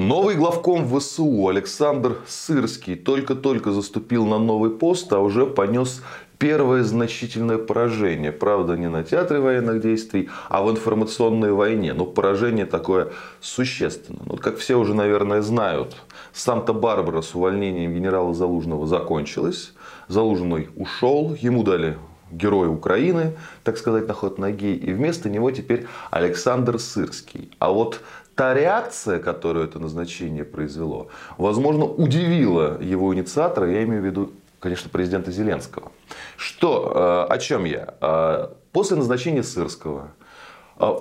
Новый главком ВСУ Александр Сырский только-только заступил на новый пост, а уже понес первое значительное поражение. Правда, не на театре военных действий, а в информационной войне. Но поражение такое существенное. Вот как все уже, наверное, знают, Санта-Барбара с увольнением генерала Залужного закончилась. Залужный ушел, ему дали герой Украины, так сказать, на ход ноги. И вместо него теперь Александр Сырский. А вот та реакция, которую это назначение произвело, возможно, удивила его инициатора, я имею в виду, конечно, президента Зеленского. Что, э, о чем я? Э, после назначения Сырского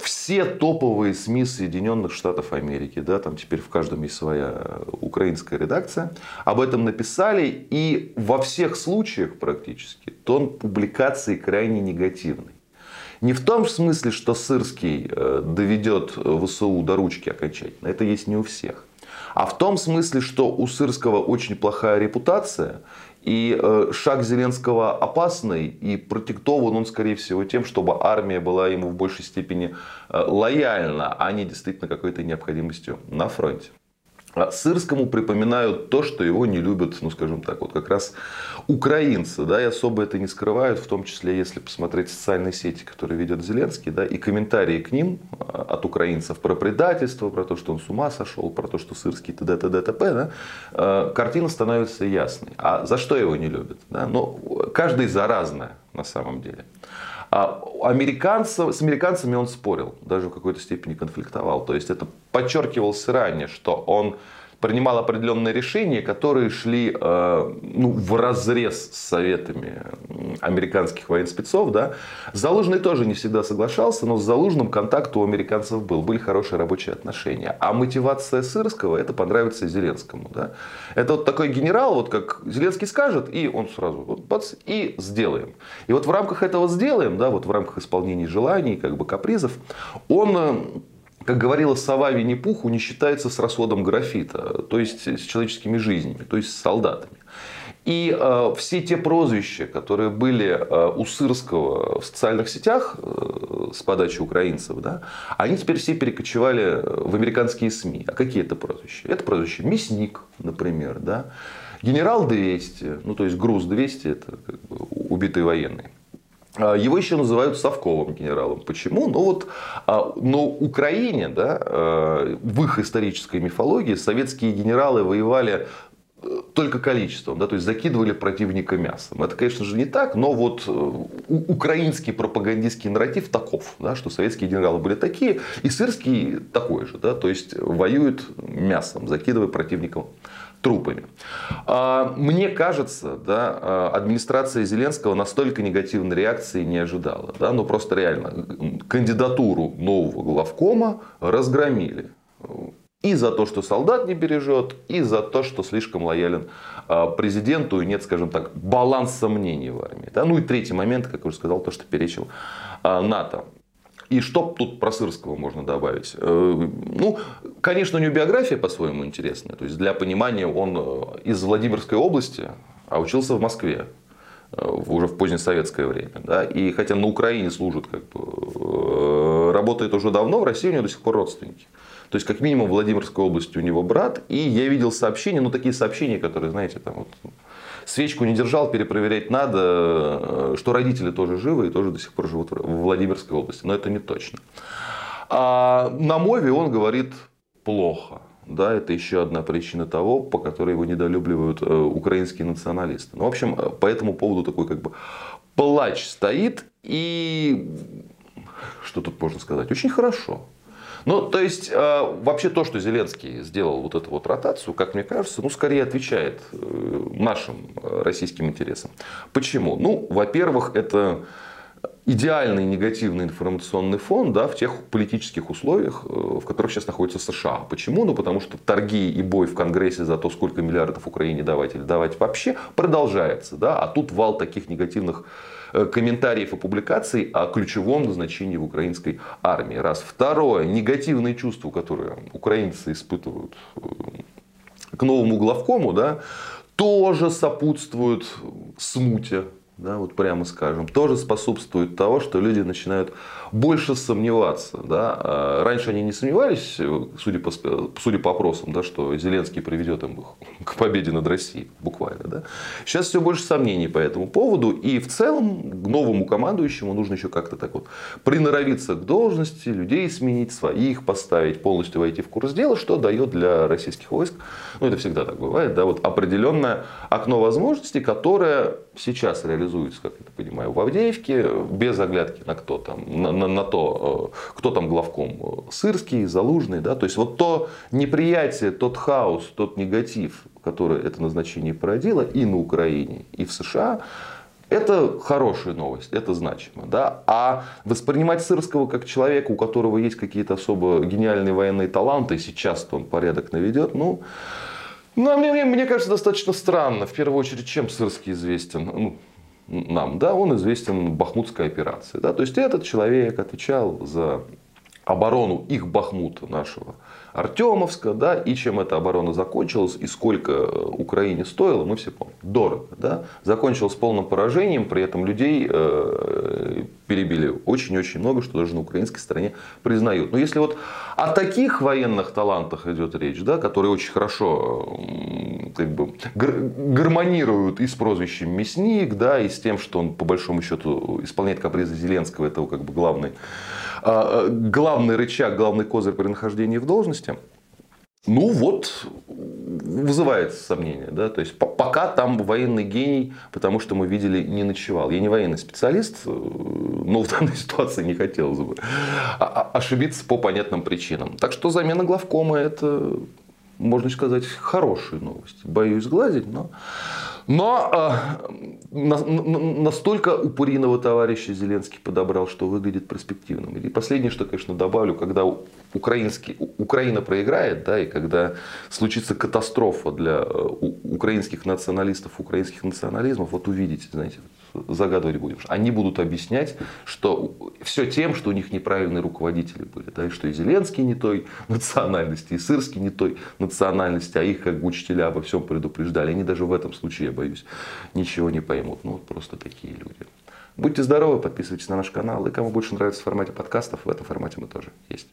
все топовые СМИ Соединенных Штатов Америки, да, там теперь в каждом есть своя украинская редакция, об этом написали, и во всех случаях практически тон публикации крайне негативный. Не в том смысле, что Сырский э, доведет ВСУ до ручки окончательно. Это есть не у всех. А в том смысле, что у Сырского очень плохая репутация. И э, шаг Зеленского опасный и продиктован он, скорее всего, тем, чтобы армия была ему в большей степени э, лояльна, а не действительно какой-то необходимостью на фронте. А Сырскому припоминают то, что его не любят, ну скажем так, вот как раз украинцы, да, и особо это не скрывают, в том числе, если посмотреть социальные сети, которые ведет Зеленский, да, и комментарии к ним а, от украинцев про предательство, про то, что он с ума сошел, про то, что Сырский т.д. т.д. т.п. Да, а, картина становится ясной. А за что его не любят? Да? Ну, каждый за разное на самом деле. А американцев, с американцами он спорил, даже в какой-то степени конфликтовал. То есть это подчеркивалось ранее, что он принимал определенные решения, которые шли э, ну, в разрез с советами американских военспецов. Да. Залужный тоже не всегда соглашался, но с Залужным контакт у американцев был, были хорошие рабочие отношения. А мотивация Сырского это понравится Зеленскому. Да. Это вот такой генерал, вот как Зеленский скажет, и он сразу вот, бац, и сделаем. И вот в рамках этого сделаем, да, вот в рамках исполнения желаний, как бы капризов, он э, как говорила сова Винни-Пуху, не считается с расходом графита, то есть с человеческими жизнями, то есть с солдатами. И э, все те прозвища, которые были э, у Сырского в социальных сетях э, с подачи украинцев, да, они теперь все перекочевали в американские СМИ. А какие это прозвища? Это прозвище Мясник, например, да? Генерал 200, ну то есть груз 200, это как бы убитый военный. А, его еще называют совковым генералом. Почему? Ну вот а, но Украине, да, а, в их исторической мифологии советские генералы воевали э, только количеством, да, то есть закидывали противника мясом. Это, конечно же, не так, но вот э, украинский пропагандистский нарратив таков, да, что советские генералы были такие, и сырский такой же, да, то есть воюют мясом, закидывая противником трупами. А, мне кажется, да, а, администрация Зеленского настолько негативной реакции не ожидала. Да, ну просто реально кандидатуру нового главкома разгромили. И за то, что солдат не бережет, и за то, что слишком лоялен а, президенту, и нет, скажем так, баланса мнений в армии. Да? Ну и третий момент, как я уже сказал, то, что перечил НАТО. И что тут про Сырского можно добавить? Э, ну, конечно, у него биография по-своему интересная. То есть для понимания он э, из Владимирской области, а учился в Москве э, уже в позднесоветское время. Да? И хотя на Украине служит, как бы, работает уже давно, в России у него до сих пор родственники. То есть, как минимум, в Владимирской области у него брат. И я видел сообщения, ну, такие сообщения, которые, знаете, там вот, свечку не держал, перепроверять надо, э, что родители тоже живы и тоже до сих пор живут в Владимирской области. Но это не точно. А на мове он говорит плохо. Да, это еще одна причина того, по которой его недолюбливают э, украинские националисты. Ну, в общем, э, по этому поводу такой как бы плач стоит. И что тут можно сказать? Очень хорошо. Ну, то есть, э, вообще то, что Зеленский сделал вот эту вот ротацию, как мне кажется, ну, скорее отвечает э, нашим э, российским интересам. Почему? Ну, во-первых, это идеальный негативный информационный фон да, в тех политических условиях, в которых сейчас находится США. Почему? Ну, потому что торги и бой в Конгрессе за то, сколько миллиардов Украине давать или давать вообще, продолжается. Да? А тут вал таких негативных Э, комментариев и публикаций о ключевом назначении в украинской армии. Раз. Второе. Негативные чувства, которые украинцы испытывают э, к новому главкому, да, тоже сопутствуют смуте, да, вот прямо скажем, тоже способствует того, что люди начинают больше сомневаться. Да? А раньше они не сомневались, судя по, судя по опросам, да, что Зеленский приведет им к победе над Россией, буквально. Да? Сейчас все больше сомнений по этому поводу. И в целом новому командующему нужно еще как-то так вот приноровиться к должности, людей сменить, своих поставить, полностью войти в курс дела, что дает для российских войск, ну это всегда так бывает, да, вот определенное окно возможностей, которое сейчас реализуется, как я понимаю, в Авдеевке, без оглядки на кто там, на, на, на то, э, кто там главком, э, Сырский, Залужный, да, то есть вот то неприятие, тот хаос, тот негатив, который это назначение породило и на Украине, и в США, это хорошая новость, это значимо. Да? А воспринимать Сырского как человека, у которого есть какие-то особо гениальные военные таланты, сейчас он порядок наведет, ну, ну, мне, мне, мне кажется, достаточно странно. В первую очередь, чем Сырский известен? Ну, нам, да, он известен Бахмутской операцией. Да? То есть этот человек отвечал за оборону их Бахмута нашего Артемовска, да, и чем эта оборона закончилась, и сколько Украине стоило, мы все помним. Дорого, да. Закончилось полным поражением, при этом людей э, перебили очень-очень много, что даже на украинской стороне признают. Но если вот о таких военных талантах идет речь, да, которые очень хорошо как бы, гармонируют и с прозвищем Мясник, да, и с тем, что он по большому счету исполняет капризы Зеленского, это как бы главный а, а, главный рычаг, главный козырь при нахождении в должности, ну вот, вызывает сомнения. Да? То есть пока там военный гений, потому что мы видели, не ночевал. Я не военный специалист, э, но в данной ситуации не хотелось бы а, ошибиться по понятным причинам. Так что замена главкома это, можно сказать, хорошая новость. Боюсь сглазить, но но э, на, настолько упыриного товарища Зеленский подобрал, что выглядит перспективным. И последнее, что, конечно, добавлю, когда украинский, Украина проиграет, да, и когда случится катастрофа для э, украинских националистов, украинских национализмов, вот увидите, знаете, загадывать будем. Они будут объяснять, что все тем, что у них неправильные руководители были. Да, и что и Зеленский не той национальности, и Сырский не той национальности, а их как бы учителя обо всем предупреждали. Они даже в этом случае, я боюсь, ничего не поймут. Ну, вот просто такие люди. Будьте здоровы, подписывайтесь на наш канал. И кому больше нравится в формате подкастов, в этом формате мы тоже есть.